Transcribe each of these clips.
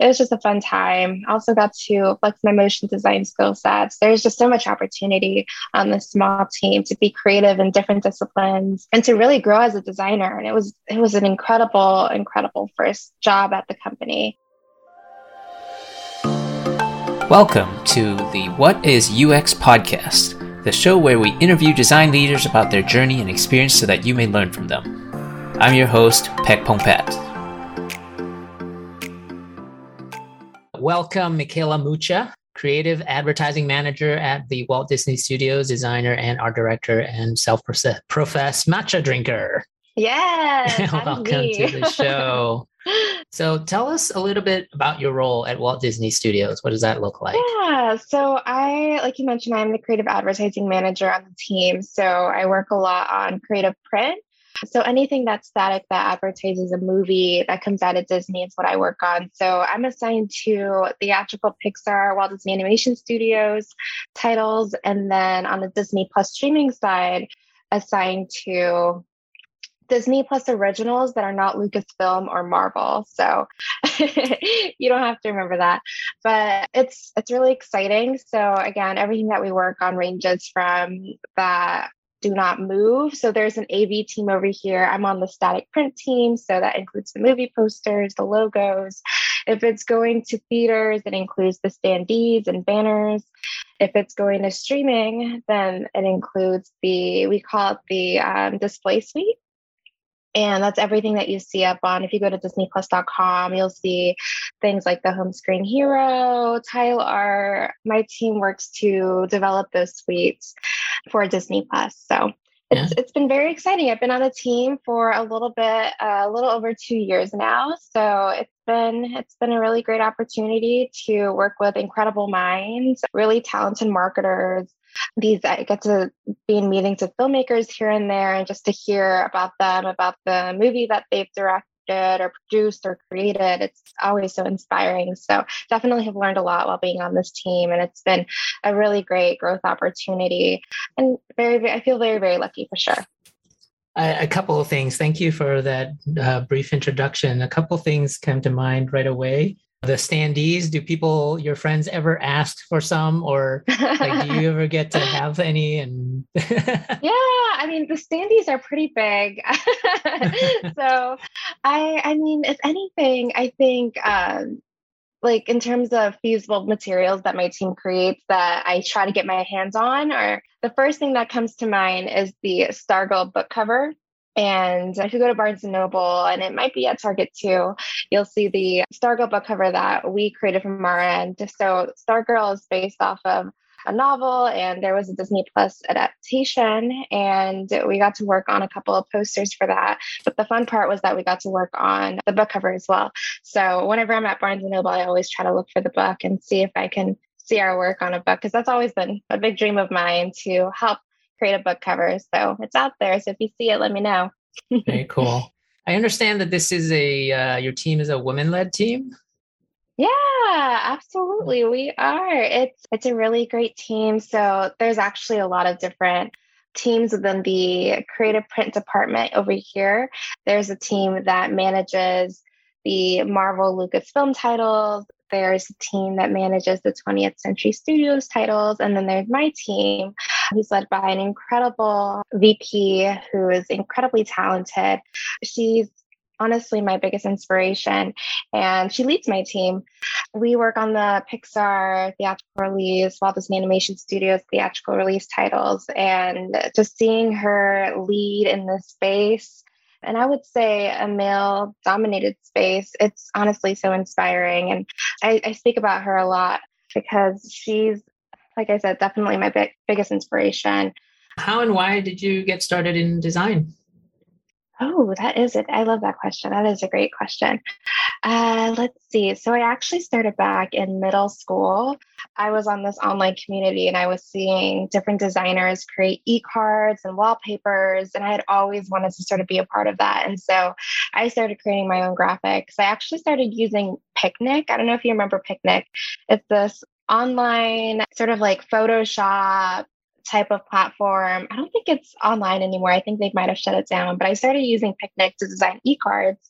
it was just a fun time. I also got to flex my motion design skill sets. There's just so much opportunity on this small team to be creative in different disciplines and to really grow as a designer. And it was it was an incredible, incredible first job at the company. Welcome to the What is UX podcast, the show where we interview design leaders about their journey and experience so that you may learn from them. I'm your host, Pek Pongpat. Welcome, Michaela Mucha, creative advertising manager at the Walt Disney Studios, designer and art director, and self professed matcha drinker. Yeah. Welcome to the show. So tell us a little bit about your role at Walt Disney Studios. What does that look like? Yeah. So I, like you mentioned, I'm the creative advertising manager on the team. So I work a lot on creative print. So anything that's static that advertises a movie that comes out of Disney is what I work on. So I'm assigned to theatrical Pixar, Walt Disney Animation Studios titles, and then on the Disney Plus streaming side, assigned to Disney Plus originals that are not Lucasfilm or Marvel. So you don't have to remember that. But it's it's really exciting. So again, everything that we work on ranges from that do not move. So there's an AV team over here. I'm on the static print team. So that includes the movie posters, the logos. If it's going to theaters, it includes the standees and banners. If it's going to streaming, then it includes the, we call it the um, display suite. And that's everything that you see up on. If you go to DisneyPlus.com, you'll see things like the home screen hero, tile art. My team works to develop those suites for Disney Plus. So it's, yeah. it's been very exciting. I've been on the team for a little bit, uh, a little over two years now. So it's been it's been a really great opportunity to work with incredible minds, really talented marketers, these I get to be in meetings with filmmakers here and there and just to hear about them, about the movie that they've directed or produced or created. It's always so inspiring. So definitely have learned a lot while being on this team. And it's been a really great growth opportunity. And very, very I feel very, very lucky for sure. A, couple of things. Thank you for that uh, brief introduction. A couple of things come to mind right away the standees do people your friends ever ask for some or like do you ever get to have any and yeah i mean the standees are pretty big. So i i mean if anything i think um like in terms of feasible materials that my team creates that I try to get my hands on, or the first thing that comes to mind is the Stargirl book cover and if you go to Barnes and Noble, and it might be at Target too, you'll see the Stargirl book cover that we created from our end. So Stargirl is based off of a novel, and there was a Disney Plus adaptation, and we got to work on a couple of posters for that. But the fun part was that we got to work on the book cover as well. So whenever I'm at Barnes and Noble, I always try to look for the book and see if I can see our work on a book because that's always been a big dream of mine to help create a book cover. So it's out there. So if you see it, let me know. Very cool. I understand that this is a uh, your team is a woman led team. Yeah, absolutely. We are. It's it's a really great team. So there's actually a lot of different teams within the creative print department over here. There's a team that manages the Marvel Lucasfilm titles. There's a team that manages the 20th Century Studios titles. And then there's my team, who's led by an incredible VP who is incredibly talented. She's honestly my biggest inspiration and she leads my team we work on the pixar theatrical release walt disney animation studios theatrical release titles and just seeing her lead in this space and I would say a male dominated space. It's honestly so inspiring. And I, I, speak about her a lot because she's, like I said, definitely my big, biggest inspiration. How and why did you get started in design? Oh, that is it. I love that question. That is a great question. Uh, let's see. So I actually started back in middle school. I was on this online community and I was seeing different designers create e cards and wallpapers. And I had always wanted to sort of be a part of that. And so I started creating my own graphics. I actually started using Picnik. I don't know if you remember Picnik. It's this online sort of like Photoshop type of platform. I don't think it's online anymore. I think they might have shut it down, but I started using Picnik to design e cards.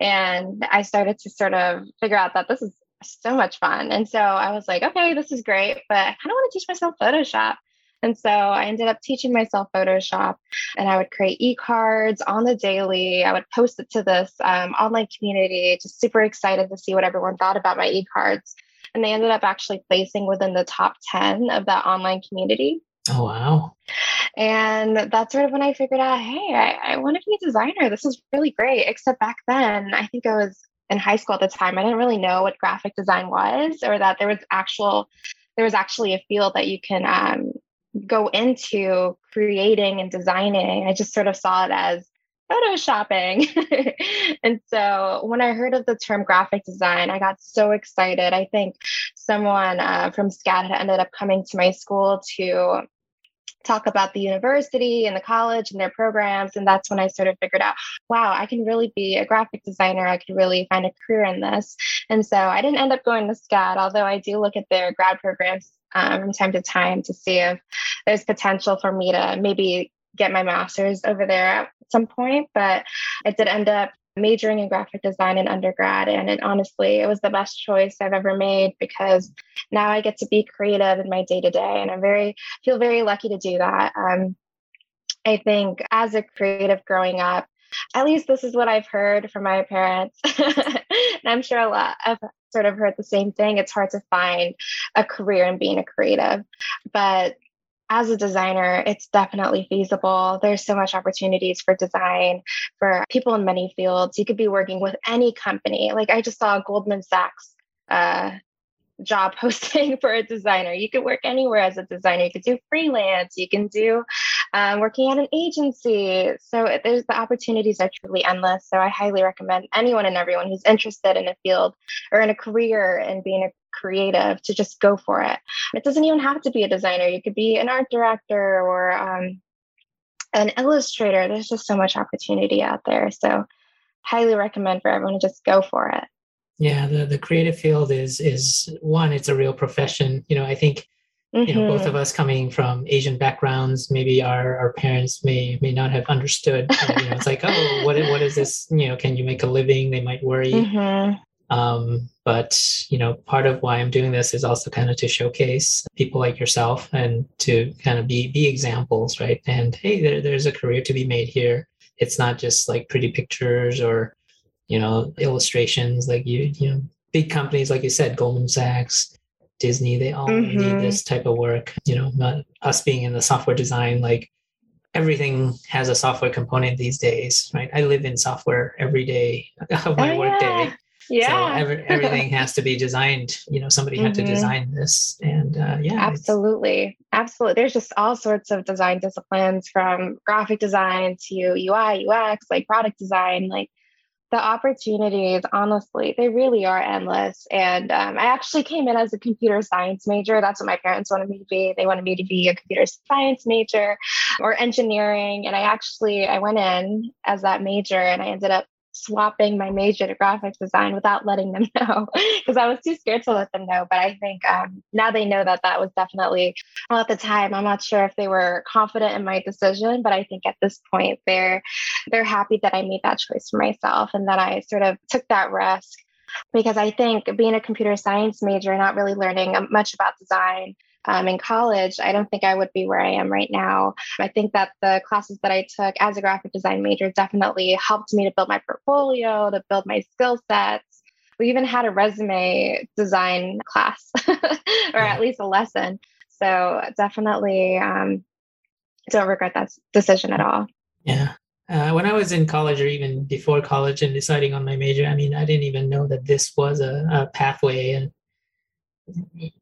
And I started to sort of figure out that this is so much fun. And so I was like, okay, this is great, but I kind of want to teach myself Photoshop. And so I ended up teaching myself Photoshop and I would create e cards on the daily. I would post it to this um, online community, just super excited to see what everyone thought about my e cards. And they ended up actually placing within the top 10 of that online community. Oh, wow. And that's sort of when I figured out, hey, I, I want to be a designer. This is really great. Except back then, I think I was in high school at the time. I didn't really know what graphic design was or that there was actual there was actually a field that you can um, go into creating and designing. I just sort of saw it as photoshopping. and so when I heard of the term graphic design, I got so excited. I think someone uh, from SCAD had ended up coming to my school to talk about the university and the college and their programs. And that's when I sort of figured out, wow, I can really be a graphic designer. I could really find a career in this. And so I didn't end up going to SCAD, although I do look at their grad programs um, from time to time to see if there's potential for me to maybe get my master's over there at some point. But I did end up majoring in graphic design in undergrad. And it, honestly, it was the best choice I've ever made because now I get to be creative in my day to day. And i'm very feel very lucky to do that. Um, I think as a creative growing up, at least this is what I've heard from my parents. and I'm sure a lot of sort of heard the same thing. It's hard to find a career in being a creative. But as a designer, it's definitely feasible. There's so much opportunities for design for people in many fields. You could be working with any company. Like I just saw Goldman Sachs uh, job posting for a designer. You could work anywhere as a designer. You could do freelance. You can do um, working at an agency. So there's the opportunities are truly endless. So I highly recommend anyone and everyone who's interested in a field or in a career and being a creative to just go for it. It doesn't even have to be a designer. You could be an art director or um, an illustrator. There's just so much opportunity out there. So highly recommend for everyone to just go for it. Yeah, the, the creative field is is one, it's a real profession. You know, I think mm-hmm. you know both of mm-hmm. us coming from asian backgrounds maybe our, our parents may may not have understood you know it's like oh what, what is this you know can you make a living they might worry mm-hmm. Um, but you know part of why i'm doing this is also kind of to showcase people like yourself and to kind of be be examples right and hey there, there's a career to be made here it's not just like pretty pictures or you know illustrations like you you know big companies like you said goldman sachs Disney, they all mm-hmm. need this type of work. You know, not us being in the software design, like everything has a software component these days, right? I live in software every day of my oh, work day. Yeah. So every, everything has to be designed. You know, somebody mm-hmm. had to mm-hmm. design this. And uh, yeah. Absolutely. Absolutely. There's just all sorts of design disciplines from graphic design to UI, UX, like product design. Like the opportunities, honestly, they really are endless. And um, I actually came in as a computer science major. That's what my parents wanted me to be. They wanted me to be a computer science major or engineering. And I actually I went in as that major, and I ended up swapping my major to graphics design without letting them know because I was too scared to let them know. But I think um, now they know that that was definitely, well, at the time, I'm not sure if they were confident in my decision, but I think at this point they're they're happy that I made that choice for myself and that I sort of took that risk because I think being a computer science major, not really learning much about design um, in college, I don't think I would be where I am right now. I think that the classes that I took as a graphic design major definitely helped me to build my portfolio, to build my skill sets. We even had a resume design class, or at least a lesson. So definitely um, don't regret that decision at all. Yeah. Uh, when I was in college or even before college and deciding on my major, I mean, I didn't even know that this was a, a pathway. And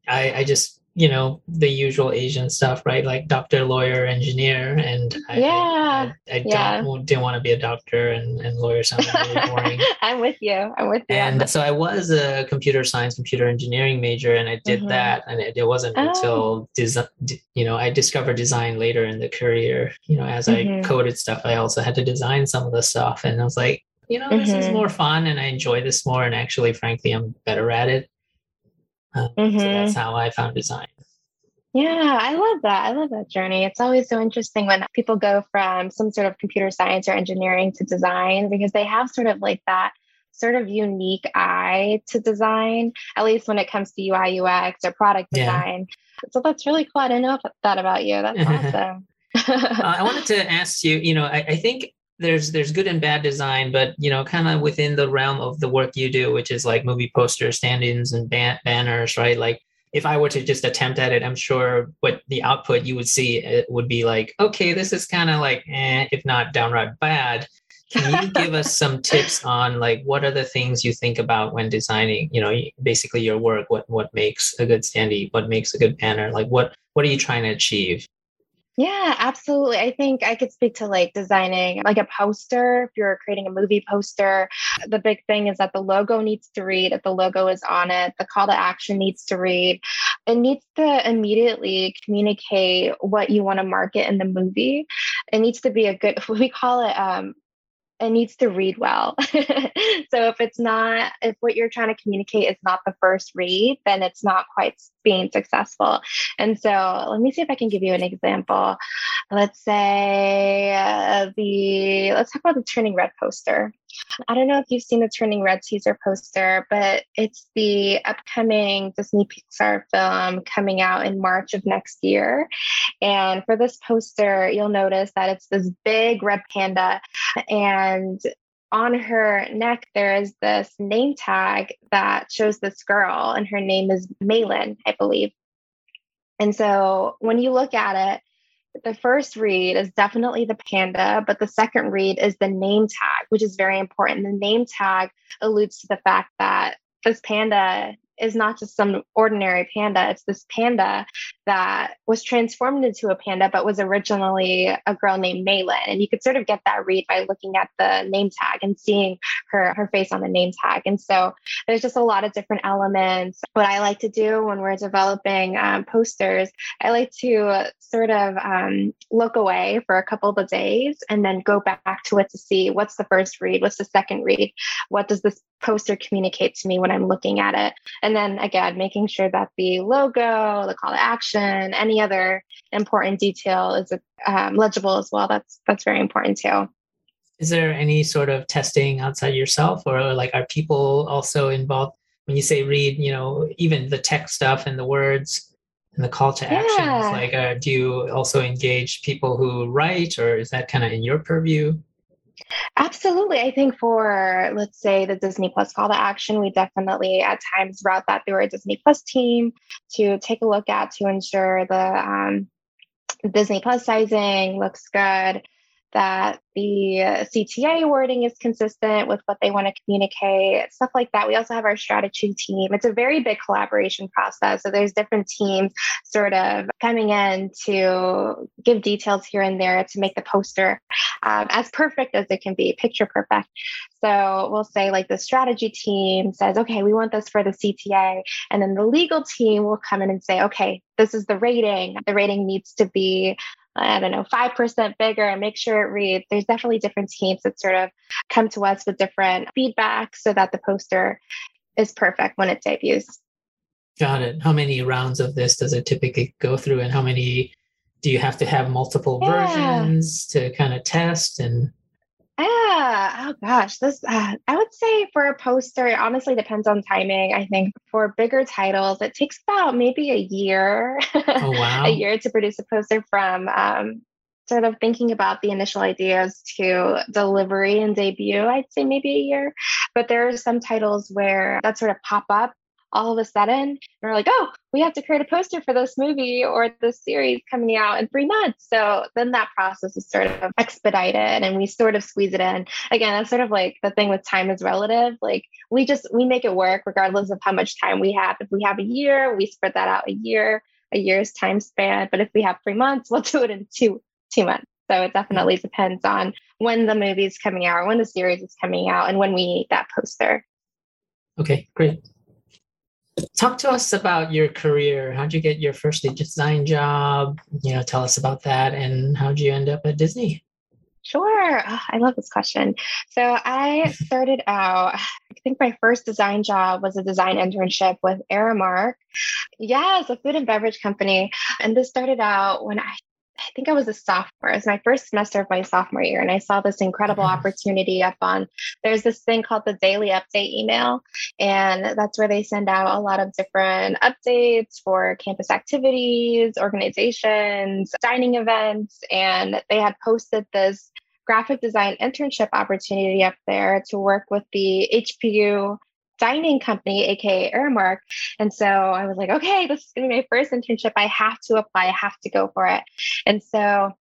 I, I just you know the usual Asian stuff, right? Like doctor, lawyer, engineer, and I, yeah, I, I, I yeah. don't didn't want to be a doctor and, and lawyer sounded really boring. I'm with you. I'm with you. And so I was a computer science, computer engineering major, and I did mm-hmm. that. And it, it wasn't oh. until design, you know, I discovered design later in the career. You know, as mm-hmm. I coded stuff, I also had to design some of the stuff, and I was like, you know, this mm-hmm. is more fun, and I enjoy this more. And actually, frankly, I'm better at it. Um, mm-hmm. So that's how I found design. Yeah, I love that. I love that journey. It's always so interesting when people go from some sort of computer science or engineering to design because they have sort of like that sort of unique eye to design, at least when it comes to UI, UX or product design. Yeah. So that's really cool. I didn't know that about you. That's awesome. uh, I wanted to ask you, you know, I, I think there's there's good and bad design, but you know, kind of within the realm of the work you do, which is like movie posters, stand-ins, and ban- banners, right? Like, if I were to just attempt at it, I'm sure what the output you would see uh, would be like, okay, this is kind of like, eh, if not downright bad. Can you give us some tips on like what are the things you think about when designing? You know, basically your work. What what makes a good standee? What makes a good banner? Like what what are you trying to achieve? Yeah, absolutely. I think I could speak to like designing like a poster. If you're creating a movie poster, the big thing is that the logo needs to read. If the logo is on it, the call to action needs to read. It needs to immediately communicate what you want to market in the movie. It needs to be a good, we call it um, it needs to read well. so if it's not, if what you're trying to communicate is not the first read, then it's not quite being successful. And so let me see if I can give you an example. Let's say uh, the, let's talk about the Turning Red poster. I don't know if you've seen the Turning Red teaser poster, but it's the upcoming Disney Pixar film coming out in March of next year. And for this poster, you'll notice that it's this big red panda and on her neck there is this name tag that shows this girl and her name is Meilin, I believe. And so when you look at it, the first read is definitely the panda, but the second read is the name tag, which is very important. The name tag alludes to the fact that this panda is not just some ordinary panda. It's this panda that was transformed into a panda, but was originally a girl named Meilin. And you could sort of get that read by looking at the name tag and seeing her, her face on the name tag. And so there's just a lot of different elements. What I like to do when we're developing um, posters, I like to sort of um, look away for a couple of days and then go back to it to see what's the first read, what's the second read, what does this poster communicate to me when I'm looking at it. And then again, making sure that the logo, the call to action, any other important detail is um, legible as well. That's that's very important too. Is there any sort of testing outside yourself, or like are people also involved? When you say read, you know, even the tech stuff and the words and the call to actions, yeah. like uh, do you also engage people who write, or is that kind of in your purview? Absolutely. I think for, let's say, the Disney Plus call to action, we definitely at times route that through our Disney Plus team to take a look at to ensure the um, Disney Plus sizing looks good that the CTA wording is consistent with what they want to communicate, stuff like that. We also have our strategy team. It's a very big collaboration process. So there's different teams sort of coming in to give details here and there to make the poster um, as perfect as it can be, picture perfect. So we'll say, like, the strategy team says, okay, we want this for the CTA. And then the legal team will come in and say, okay, this is the rating. The rating needs to be I don't know, 5% bigger and make sure it reads. There's definitely different teams that sort of come to us with different feedback so that the poster is perfect when it debuts. Got it. How many rounds of this does it typically go through and how many do you have to have multiple yeah. versions to kind of test and yeah. Oh gosh, this uh, I would say for a poster, it honestly depends on timing. I think for bigger titles, it takes about maybe a year, oh, wow. a year to produce a poster from um, sort of thinking about the initial ideas to delivery and debut. I'd say maybe a year, but there are some titles where that sort of pop up all of a sudden we're like, oh, we have to create a poster for this movie or this series coming out in three months. So then that process is sort of expedited and we sort of squeeze it in. Again, that's sort of like the thing with time is relative. Like we just we make it work regardless of how much time we have. If we have a year, we spread that out a year, a year's time span. But if we have three months, we'll do it in two two months. So it definitely depends on when the movie is coming out, when the series is coming out, and when we need that poster. Okay, great. Talk to us about your career. How'd you get your first design job? You know, tell us about that and how'd you end up at Disney? Sure. Oh, I love this question. So I started out, I think my first design job was a design internship with Aramark. Yes, a food and beverage company. And this started out when I I think I was a sophomore. It was my first semester of my sophomore year. And I saw this incredible mm-hmm. opportunity up on, there's this thing called the daily update email. And that's where they send out a lot of different updates for campus activities, organizations, dining events. And they had posted this graphic design internship opportunity up there to work with the HPU dining company, aka Aramark. And so I was like, okay, this is gonna be my first internship. I have to apply, I have to go for it. And so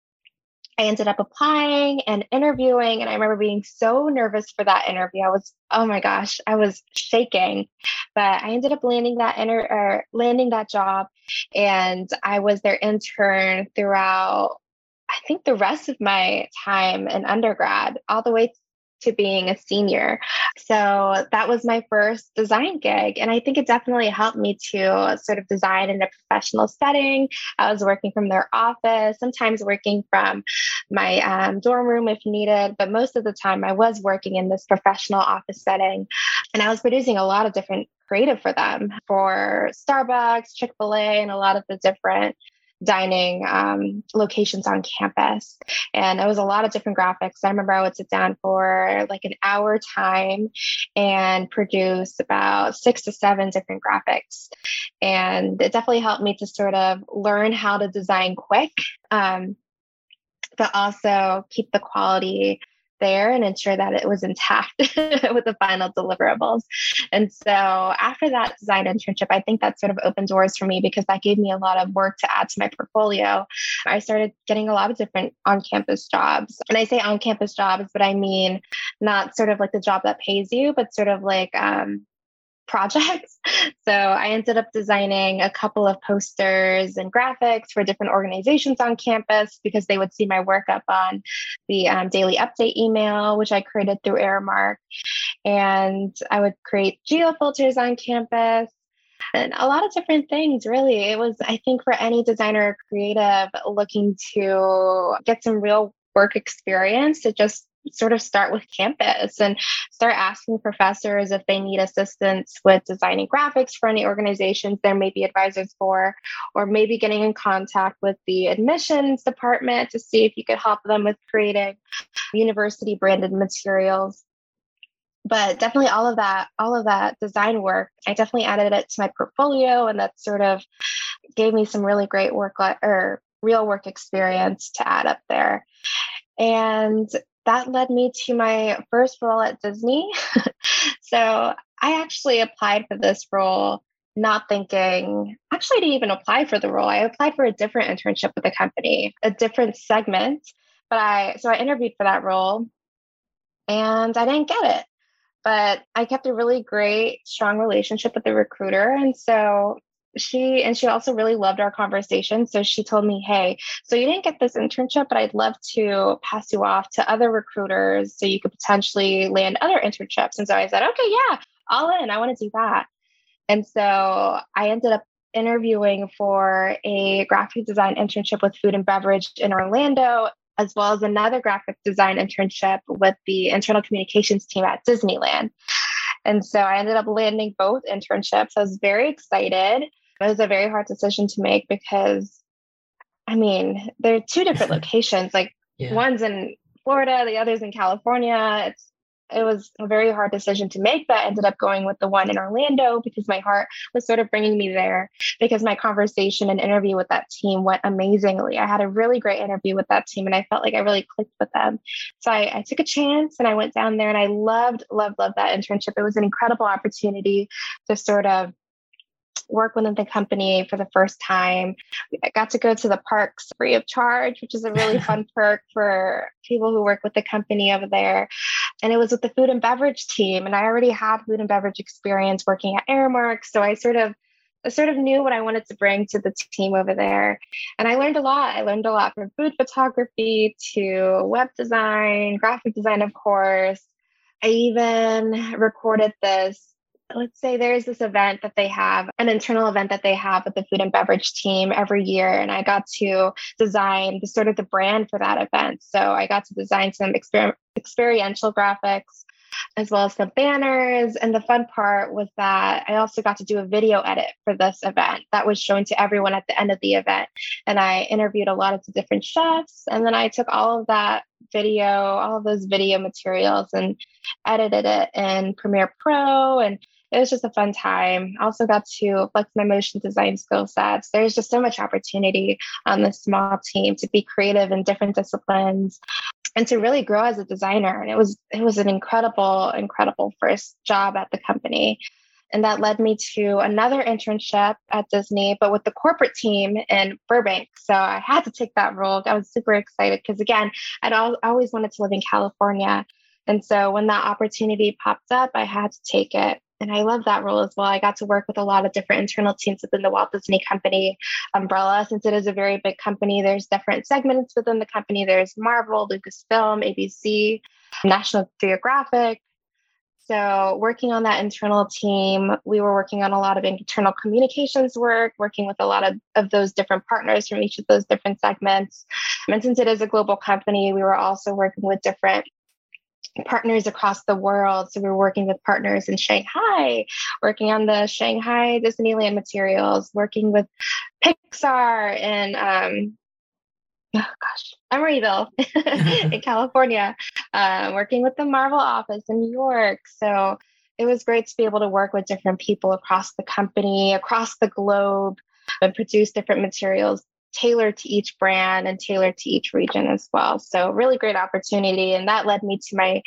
I ended up applying and interviewing. And I remember being so nervous for that interview. I was, oh my gosh, I was shaking. But I ended up landing that inter or landing that job. And I was their intern throughout I think the rest of my time in undergrad, all the way to being a senior. So that was my first design gig. And I think it definitely helped me to sort of design in a professional setting. I was working from their office, sometimes working from my um, dorm room if needed, but most of the time I was working in this professional office setting. And I was producing a lot of different creative for them for Starbucks, Chick fil A, and a lot of the different dining um, locations on campus. And it was a lot of different graphics. I remember I would sit down for like an hour time and produce about six to seven different graphics. And it definitely helped me to sort of learn how to design quick. Um, but also keep the quality there and ensure that it was intact with the final deliverables. And so after that design internship, I think that sort of opened doors for me because that gave me a lot of work to add to my portfolio. I started getting a lot of different on campus jobs. And I say on campus jobs, but I mean not sort of like the job that pays you, but sort of like um, projects. So I ended up designing a couple of posters and graphics for different organizations on campus because they would see my work up on the um, daily update email, which I created through Aramark. And I would create geo filters on campus and a lot of different things really it was i think for any designer or creative looking to get some real work experience to just sort of start with campus and start asking professors if they need assistance with designing graphics for any organizations there may be advisors for, or maybe getting in contact with the admissions department to see if you could help them with creating university branded materials. But definitely all of that all of that design work i definitely added it to my portfolio and that sort of gave me some really great work or real work experience to add up there. And that led me to my first role at Disney. so I actually applied for this role not thinking, actually, I didn't even apply for the role. I applied for a different internship with the company, a different segment. But I, so I interviewed for that role and I didn't get it. But I kept a really great, strong relationship with the recruiter. And so she and she also really loved our conversation. So she told me hey so you didn't get this internship but i'd love to pass you off to other recruiters so you could potentially land other internships. And so i said okay yeah all in. I want to do that. And so i ended up interviewing for a graphic design internship with food and beverage in orlando as well as another graphic design internship with the internal communications team at disneyland. And so I ended up landing both internships. I was very excited. It was a very hard decision to make because, I mean, there are two different locations. Like yeah. one's in Florida, the other's in California. It's it was a very hard decision to make, but I ended up going with the one in Orlando because my heart was sort of bringing me there because my conversation and interview with that team went amazingly. I had a really great interview with that team and I felt like I really clicked with them. So I, I took a chance and I went down there and I loved, loved, loved that internship. It was an incredible opportunity to sort of work within the company for the first time. I got to go to the parks free of charge, which is a really fun perk for people who work with the company over there. And it was with the food and beverage team. And I already had food and beverage experience working at Aramark. So I sort of I sort of knew what I wanted to bring to the team over there. And I learned a lot. I learned a lot from food photography to web design, graphic design, of course. I even recorded this let's say there's this event that they have, an internal event that they have with the food and beverage team every year. And I got to design the sort of the brand for that event. So I got to design some exper- experiential graphics as well as some banners. And the fun part was that I also got to do a video edit for this event that was shown to everyone at the end of the event. And I interviewed a lot of the different chefs. And then I took all of that video, all of those video materials, and edited it in Premiere Pro. And it was just a fun time. I also got to flex my motion design skill sets. There's just so much opportunity on this small team to be creative in different disciplines and to really grow as a designer. And it was it was an incredible, incredible first job at the company. And that led me to another internship at Disney, but with the corporate team in Burbank. So I had to take that role. I was super excited because, again, I'd al- always wanted to live in California. And so when that opportunity popped up, I had to take it. And I love that role as well. I got to work with a lot of different internal teams within the Walt Disney Company umbrella. Since it is a very big company, there's different segments within the company. There's Marvel, Lucasfilm, ABC, National Geographic. So, working on that internal team, we were working on a lot of internal communications work, working with a lot of, of those different partners from each of those different segments. And since it is a global company, we were also working with different partners across the world. So we were working with partners in Shanghai, working on the Shanghai Disneyland materials, working with Pixar and um, oh gosh, Emeryville in California, uh, working with the Marvel office in New York. So it was great to be able to work with different people across the company, across the globe, and produce different materials tailored to each brand and tailored to each region as well. So, really great opportunity. And that led me to my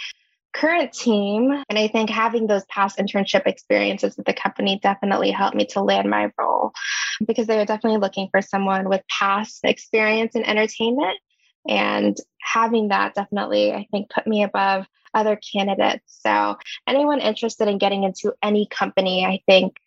current team. And I think having those past internship experiences with the company definitely helped me to land my role because they were definitely looking for someone with past experience in entertainment. And having that definitely, I think, put me above other candidates. So, anyone interested in getting into any company, I think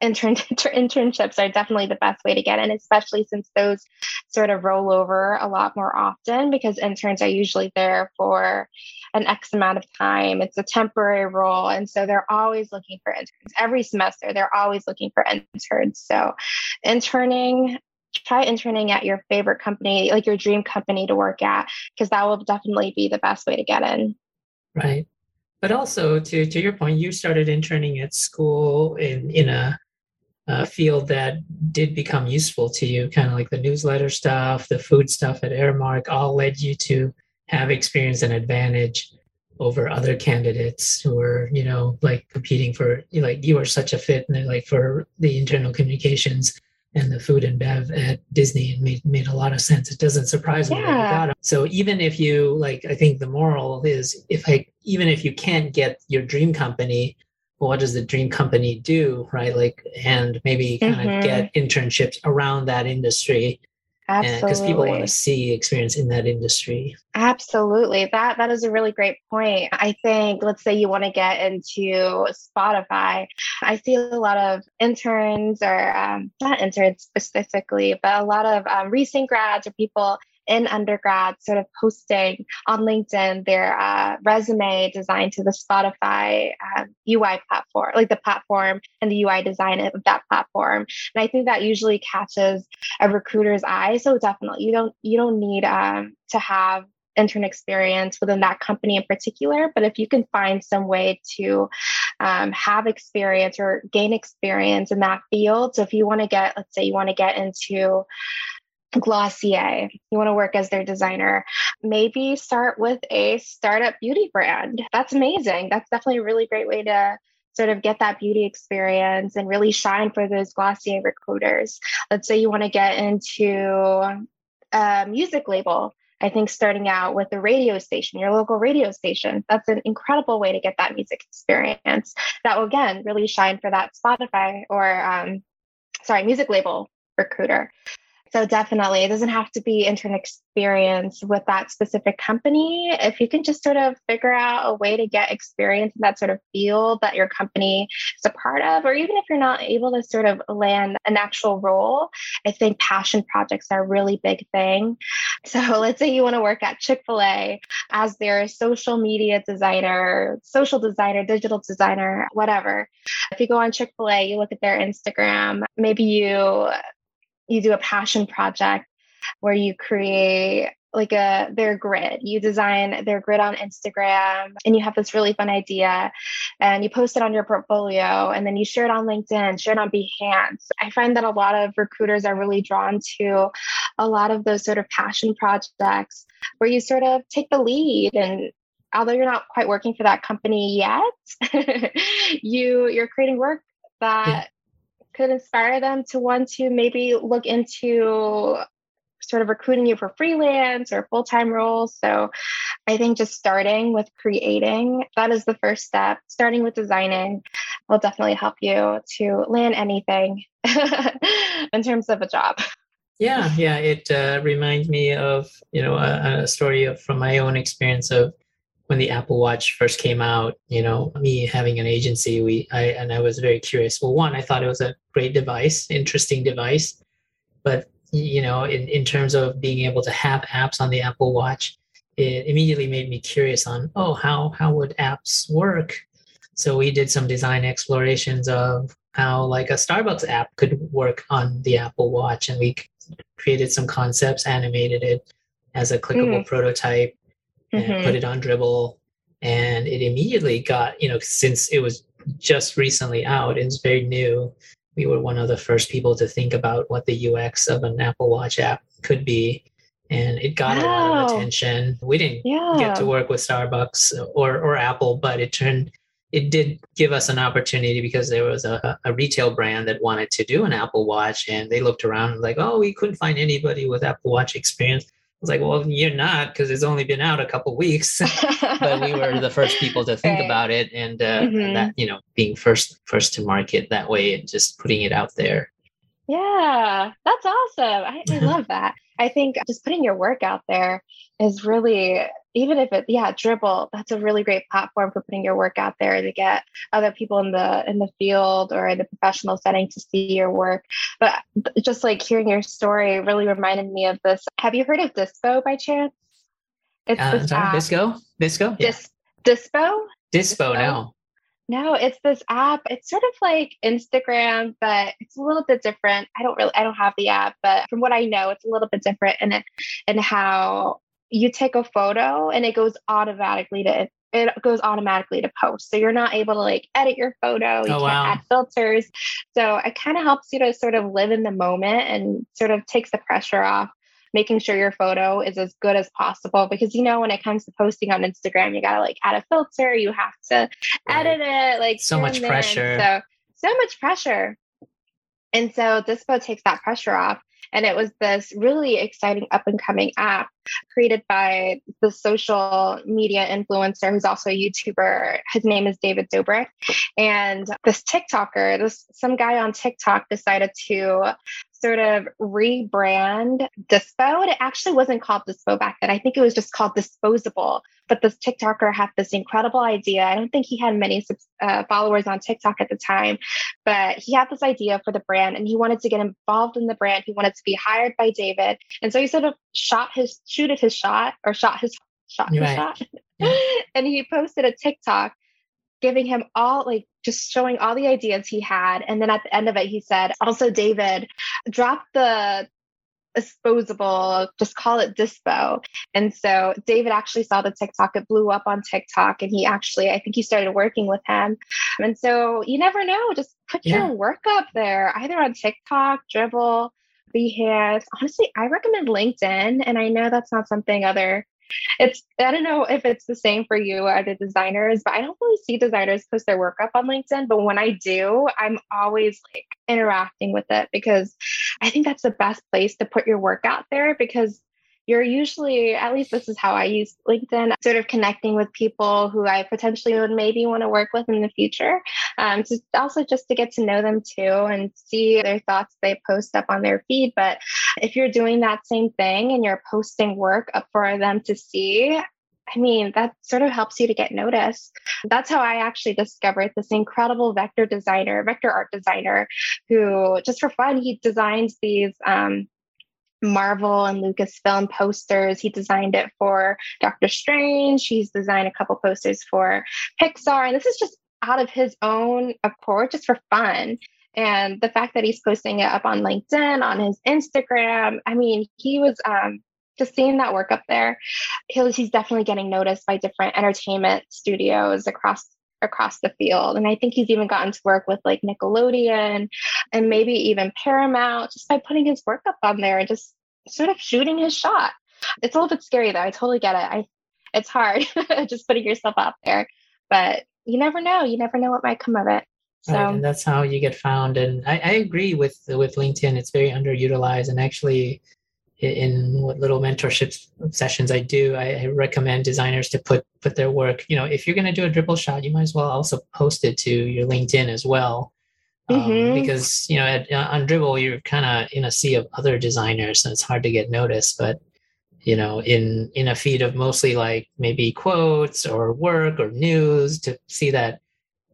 intern internships are definitely the best way to get in, especially since those sort of roll over a lot more often because interns are usually there for an X amount of time. It's a temporary role. And so they're always looking for interns. Every semester, they're always looking for interns. So interning, try interning at your favorite company, like your dream company to work at, because that will definitely be the best way to get in. Right but also to to your point, you started interning at school in in a, a field that did become useful to you, kind of like the newsletter stuff, the food stuff at Aramark, all led you to have experience and advantage over other candidates who were, you know, like competing for like you were such a fit and like for the internal communications and the food and bev at Disney and made made a lot of sense. It doesn't surprise me yeah. that you got. So even if you like, I think the moral is if I even if you can't get your dream company, what does the dream company do, right? Like, and maybe kind mm-hmm. of get internships around that industry Absolutely. Because people want to see experience in that industry. Absolutely. That that is a really great point. I think let's say you want to get into Spotify. I see a lot of interns or um, not interns specifically, but a lot of um, recent grads or people in undergrad sort of posting on LinkedIn their uh, resume designed to the Spotify um, UI platform, like the platform and the UI design of that platform. And I think that usually catches a recruiter's eye. So definitely, you don't you don't need um, to have intern experience within that company in particular. But if you can find some way to um, have experience or gain experience in that field, so if you want to get, let's say, you want to get into Glossier, you want to work as their designer, maybe start with a startup beauty brand. That's amazing. That's definitely a really great way to sort of get that beauty experience and really shine for those Glossier recruiters. Let's say you want to get into a music label. I think starting out with a radio station, your local radio station, that's an incredible way to get that music experience. That will again really shine for that Spotify or um, sorry, music label recruiter. So definitely, it doesn't have to be intern experience with that specific company. If you can just sort of figure out a way to get experience in that sort of field that your company is a part of, or even if you're not able to sort of land an actual role, I think passion projects are a really big thing. So let's say you want to work at Chick-fil-A as their social media designer, social designer, digital designer, whatever. If you go on Chick-fil-A, you look at their Instagram, maybe you you do a passion project where you create like a their grid. You design their grid on Instagram and you have this really fun idea and you post it on your portfolio and then you share it on LinkedIn, share it on Behance. I find that a lot of recruiters are really drawn to a lot of those sort of passion projects where you sort of take the lead and although you're not quite working for that company yet, you you're creating work that. Could inspire them to want to maybe look into sort of recruiting you for freelance or full time roles. So I think just starting with creating, that is the first step. Starting with designing will definitely help you to land anything in terms of a job. Yeah, yeah. It uh, reminds me of, you know, a, a story of, from my own experience of when the Apple Watch first came out, you know, me having an agency, we I and I was very curious. Well, one, I thought it was a great device, interesting device, but you know, in, in terms of being able to have apps on the Apple Watch, it immediately made me curious on, oh, how how would apps work? So we did some design explorations of how like a Starbucks app could work on the Apple Watch, and we created some concepts, animated it as a clickable mm. prototype, mm-hmm. put it on Dribbble, and it immediately got you know since it was just recently out, and it's very new we were one of the first people to think about what the UX of an Apple Watch app could be. And it got wow. a lot of attention. We didn't yeah. get to work with Starbucks or, or Apple, but it turned it did give us an opportunity because there was a, a retail brand that wanted to do an Apple Watch and they looked around and like, oh, we couldn't find anybody with Apple Watch experience was like, well, you're not because it's only been out a couple weeks, but we were the first people to think right. about it, and, uh, mm-hmm. and that you know, being first first to market that way and just putting it out there. Yeah, that's awesome. I, I love that. I think just putting your work out there is really even if it yeah Dribbble that's a really great platform for putting your work out there to get other people in the in the field or in the professional setting to see your work. But just like hearing your story really reminded me of this. Have you heard of dispo by chance? It's uh, sorry, disco? Disco? Yeah. Dis- dispo dispo? no. No, it's this app. It's sort of like Instagram, but it's a little bit different. I don't really I don't have the app, but from what I know, it's a little bit different in it in how you take a photo and it goes automatically to it goes automatically to post. So you're not able to like edit your photo. You oh, can't wow. add filters. So it kind of helps you to sort of live in the moment and sort of takes the pressure off making sure your photo is as good as possible because you know when it comes to posting on Instagram, you gotta like add a filter, you have to right. edit it, like so much pressure. So so much pressure. And so Dispo takes that pressure off. And it was this really exciting up and coming app created by the social media influencer who's also a YouTuber. His name is David Dobrik. And this TikToker, this some guy on TikTok decided to sort of rebrand Dispo. It actually wasn't called Dispo back then. I think it was just called Disposable. But this TikToker had this incredible idea. I don't think he had many uh, followers on TikTok at the time, but he had this idea for the brand and he wanted to get involved in the brand. He wanted to be hired by David. And so he sort of shot his, shooted his shot or shot his shot, his right. shot. and he posted a TikTok giving him all like just showing all the ideas he had. And then at the end of it, he said, also, David, drop the disposable, just call it dispo. And so David actually saw the TikTok, it blew up on TikTok, and he actually, I think he started working with him. And so you never know, just put yeah. your work up there, either on TikTok, Dribbble, Behance. Honestly, I recommend LinkedIn. And I know that's not something other it's I don't know if it's the same for you or the designers, but I don't really see designers post their work up on LinkedIn. But when I do, I'm always like interacting with it because I think that's the best place to put your work out there because you're usually, at least this is how I use LinkedIn, sort of connecting with people who I potentially would maybe want to work with in the future. Um, just also just to get to know them too and see their thoughts they post up on their feed. But if you're doing that same thing and you're posting work up for them to see, I mean, that sort of helps you to get noticed. That's how I actually discovered this incredible vector designer, vector art designer, who just for fun, he designs these um, Marvel and Lucasfilm posters. He designed it for Doctor Strange. He's designed a couple posters for Pixar. And this is just out of his own accord, just for fun. And the fact that he's posting it up on LinkedIn, on his Instagram, I mean, he was um, just seeing that work up there, he's definitely getting noticed by different entertainment studios across across the field. And I think he's even gotten to work with like Nickelodeon and maybe even Paramount just by putting his work up on there and just sort of shooting his shot. It's a little bit scary though. I totally get it. I it's hard just putting yourself out there, but you never know. You never know what might come of it. So right, and that's how you get found. And I, I agree with with LinkedIn. It's very underutilized, and actually, in what little mentorship sessions I do, I recommend designers to put put their work. You know, if you're going to do a Dribbble shot, you might as well also post it to your LinkedIn as well, um, mm-hmm. because you know at, on Dribbble you're kind of in a sea of other designers, and it's hard to get noticed. But you know, in in a feed of mostly like maybe quotes or work or news, to see that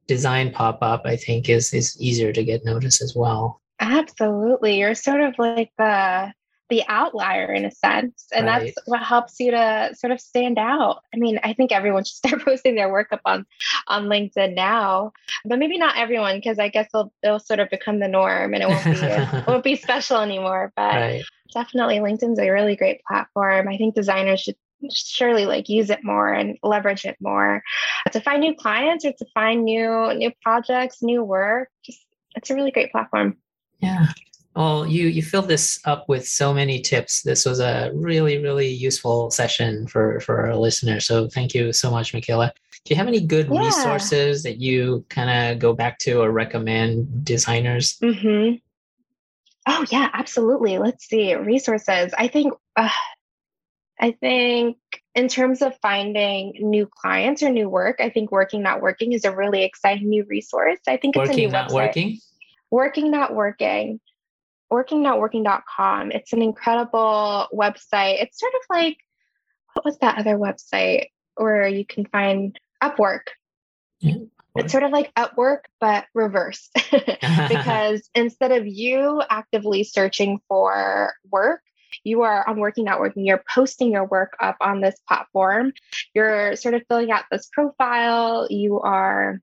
design pop up, I think is is easier to get noticed as well. Absolutely, you're sort of like the the outlier in a sense and right. that's what helps you to sort of stand out. I mean i think everyone should start posting their work up on on linkedin now but maybe not everyone because i guess it'll, it'll sort of become the norm and it won't be it won't be special anymore but right. definitely linkedin's a really great platform. I think designers should surely like use it more and leverage it more to find new clients or to find new new projects new work. Just it's a really great platform. Yeah well, you you filled this up with so many tips. This was a really really useful session for for our listeners. So thank you so much, Michaela. Do you have any good yeah. resources that you kind of go back to or recommend designers? Mm-hmm. Oh yeah, absolutely. Let's see resources. I think uh, I think in terms of finding new clients or new work, I think working not working is a really exciting new resource. I think working it's a new not website. working. Working not working workingnotworking.com. It's an incredible website. It's sort of like, what was that other website where you can find Upwork? Yeah. It's sort of like Upwork, but reverse. because instead of you actively searching for work, you are on Working Not Working, you're posting your work up on this platform. You're sort of filling out this profile. You are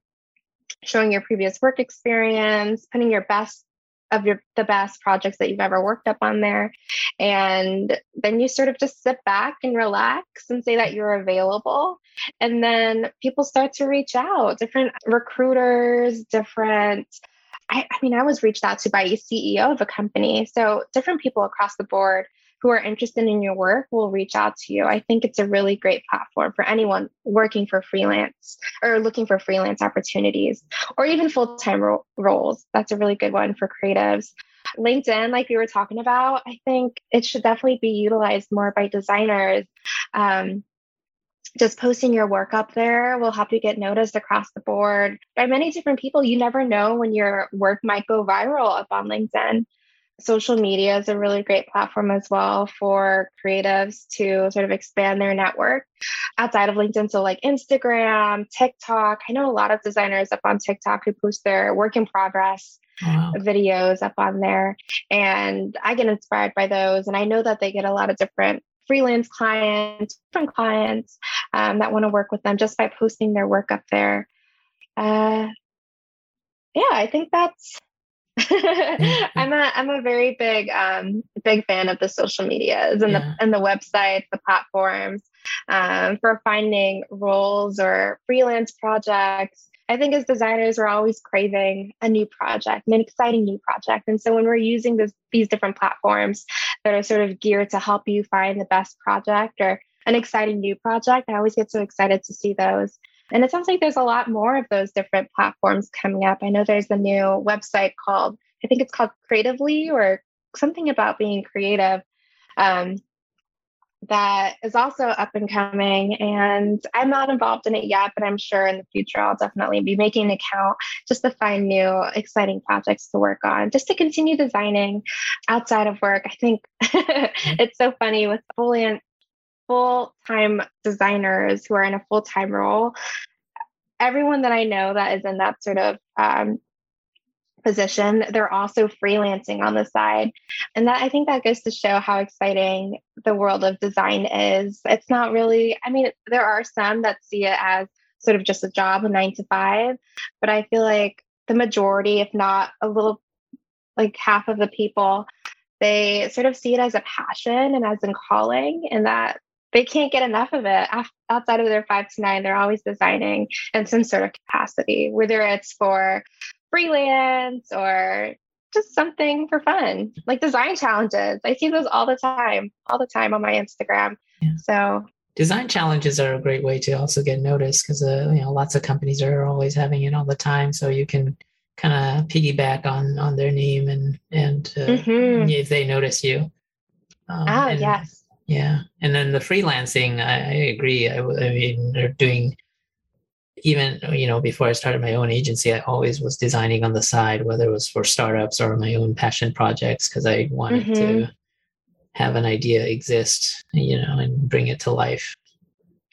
showing your previous work experience, putting your best of your the best projects that you've ever worked up on there. And then you sort of just sit back and relax and say that you're available. And then people start to reach out different recruiters different I, I mean i was reached out to by a ceo of a company. So different people across the board who are interested in your work will reach out to you. I think it's a really great platform for anyone working for freelance or looking for freelance opportunities or even full time ro- roles. That's a really good one for creatives. LinkedIn, like we were talking about, I think it should definitely be utilized more by designers. Um, just posting your work up there will help you get noticed across the board by many different people. You never know when your work might go viral up on LinkedIn social media is a really great platform as well for creatives to sort of expand their network outside of LinkedIn. So, like Instagram, TikTok. I know a lot of designers up on TikTok who post their work in progress wow. videos up on there. And I get inspired by those. And I know that they get a lot of different freelance clients, different clients um, that want to work with them just by posting their work up there. Uh, yeah, I think that's. I'm a I'm a very big um big fan of the social medias and yeah. the and the websites, the platforms um, for finding roles or freelance projects. I think as designers, we're always craving a new project, an exciting new project. And so when we're using this, these different platforms that are sort of geared to help you find the best project or an exciting new project, I always get so excited to see those. And it sounds like there's a lot more of those different platforms coming up. I know there's a new website called, I think it's called Creatively or something about being creative. Um, that is also up and coming. And I'm not involved in it yet, but I'm sure in the future I'll definitely be making an account just to find new exciting projects to work on, just to continue designing outside of work. I think it's so funny with fully full time designers who are in a full time role, everyone that I know that is in that sort of um, position, they're also freelancing on the side. And that I think that goes to show how exciting the world of design is. It's not really, I mean, there are some that see it as sort of just a job, a nine to five, but I feel like the majority, if not a little like half of the people they sort of see it as a passion and as a calling, and that they can't get enough of it outside of their five to nine. They're always designing in some sort of capacity, whether it's for freelance or just something for fun, like design challenges. I see those all the time, all the time on my Instagram. Yeah. So design challenges are a great way to also get noticed because uh, you know lots of companies are always having it all the time. So you can kind of piggyback on on their name and and uh, mm-hmm. if they notice you. Um, oh and, yes. Yeah, and then the freelancing, I, I agree. I, I mean, they're doing even you know before i started my own agency i always was designing on the side whether it was for startups or my own passion projects because i wanted mm-hmm. to have an idea exist you know and bring it to life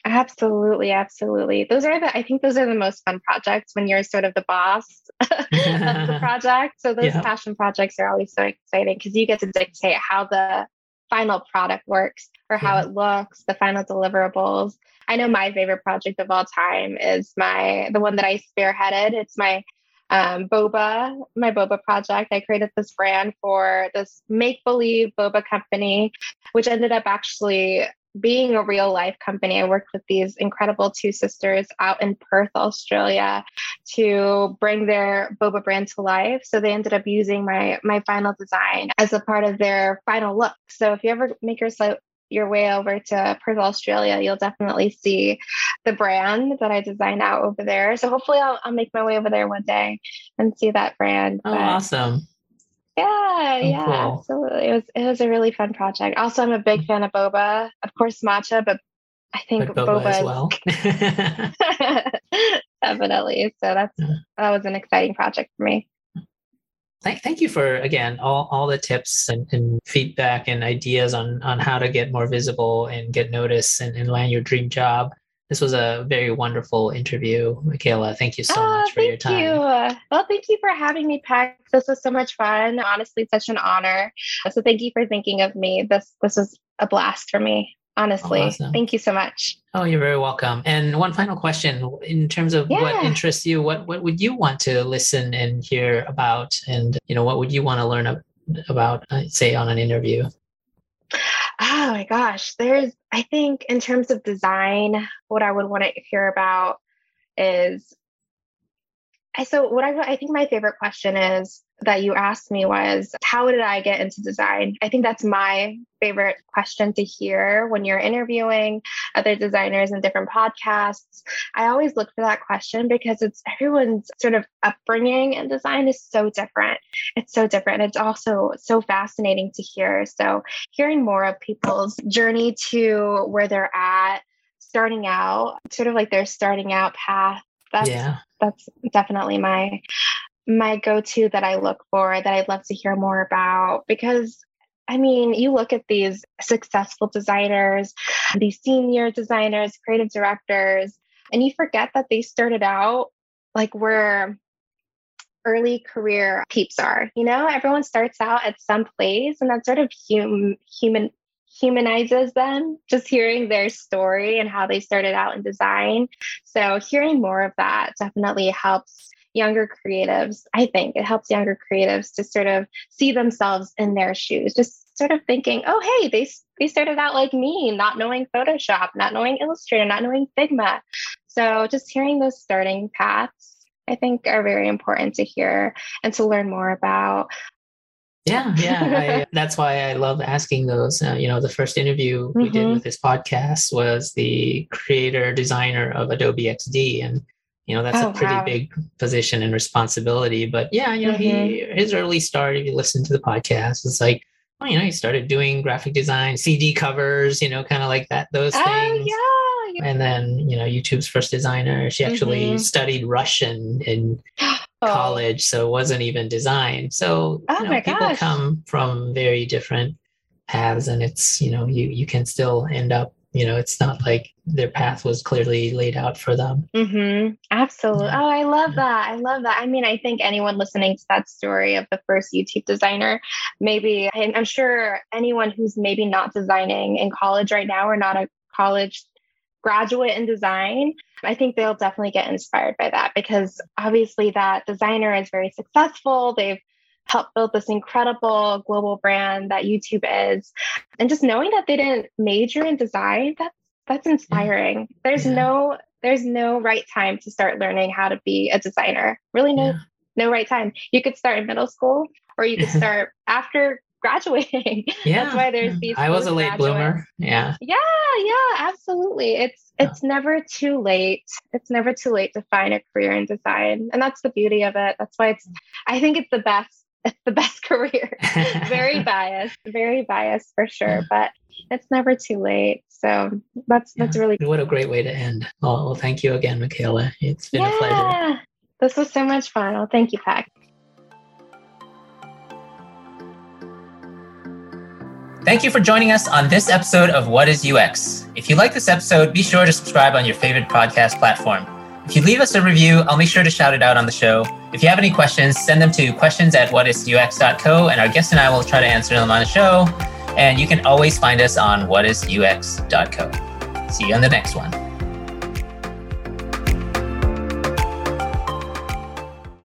absolutely absolutely those are the i think those are the most fun projects when you're sort of the boss of the project so those yeah. passion projects are always so exciting because you get to dictate how the final product works or how it looks the final deliverables I know my favorite project of all time is my the one that I spearheaded. It's my um, boba, my boba project. I created this brand for this make believe boba company, which ended up actually being a real life company. I worked with these incredible two sisters out in Perth, Australia, to bring their boba brand to life. So they ended up using my my final design as a part of their final look. So if you ever make yourself your way over to Perth, Australia, you'll definitely see the brand that I designed out over there. So hopefully I'll, I'll make my way over there one day and see that brand. Oh, but awesome. Yeah, oh, yeah, cool. absolutely. It was it was a really fun project. Also, I'm a big fan of boba, of course, matcha, but I think but boba, boba as well. definitely. So that's yeah. that was an exciting project for me. Thank, thank you for again all, all the tips and, and, feedback and ideas on on how to get more visible and get noticed and, and land your dream job. This was a very wonderful interview, Michaela. Thank you so oh, much for your time. Thank you. Well, thank you for having me, Peck. This was so much fun. Honestly, such an honor. So thank you for thinking of me. This this was a blast for me honestly. Awesome. Thank you so much. Oh, you're very welcome. And one final question in terms of yeah. what interests you, what what would you want to listen and hear about and you know, what would you want to learn about uh, say on an interview? Oh my gosh, there's I think in terms of design, what I would want to hear about is so what I I think my favorite question is that you asked me was how did I get into design? I think that's my favorite question to hear when you're interviewing other designers in different podcasts. I always look for that question because it's everyone's sort of upbringing and design is so different. It's so different. It's also so fascinating to hear. So hearing more of people's journey to where they're at, starting out, sort of like their starting out path. That's yeah. that's definitely my my go-to that I look for that I'd love to hear more about because I mean, you look at these successful designers, these senior designers, creative directors, and you forget that they started out like where early career peeps are. You know, everyone starts out at some place, and that sort of hum, human humanizes them just hearing their story and how they started out in design. So, hearing more of that definitely helps younger creatives, I think it helps younger creatives to sort of see themselves in their shoes, just sort of thinking, oh, hey, they, they started out like me, not knowing Photoshop, not knowing Illustrator, not knowing Figma. So just hearing those starting paths, I think are very important to hear and to learn more about. Yeah, yeah. I, that's why I love asking those. Uh, you know, the first interview we mm-hmm. did with this podcast was the creator designer of Adobe XD, and you know that's oh, a pretty wow. big position and responsibility but yeah you know mm-hmm. he his early start if you listen to the podcast it's like well, you know he started doing graphic design cd covers you know kind of like that those oh, things yeah, and then you know youtube's first designer she actually mm-hmm. studied russian in oh. college so it wasn't even design so oh, you know, people gosh. come from very different paths and it's you know you you can still end up you know it's not like their path was clearly laid out for them. Mm-hmm. absolutely oh i love that. I love that. I mean i think anyone listening to that story of the first youtube designer maybe i'm sure anyone who's maybe not designing in college right now or not a college graduate in design i think they'll definitely get inspired by that because obviously that designer is very successful. They've helped build this incredible global brand that YouTube is. And just knowing that they didn't major in design, that's that's inspiring. There's yeah. no there's no right time to start learning how to be a designer. Really no yeah. no right time. You could start in middle school or you could start after graduating. Yeah. That's why there's mm. these I was a late bloomer. Yeah. Yeah, yeah, absolutely. It's it's never too late. It's never too late to find a career in design. And that's the beauty of it. That's why it's mm. I think it's the best the best career. very biased, very biased for sure, but it's never too late. So that's yeah. that's really what a great way to end. Well, well thank you again, Michaela. It's been yeah. a pleasure. This was so much fun. Well, thank you, Pat. Thank you for joining us on this episode of What is UX. If you like this episode, be sure to subscribe on your favorite podcast platform. If you leave us a review, I'll make sure to shout it out on the show. If you have any questions, send them to questions at whatisux.co, and our guest and I will try to answer them on the show. And you can always find us on whatisux.co. See you on the next one.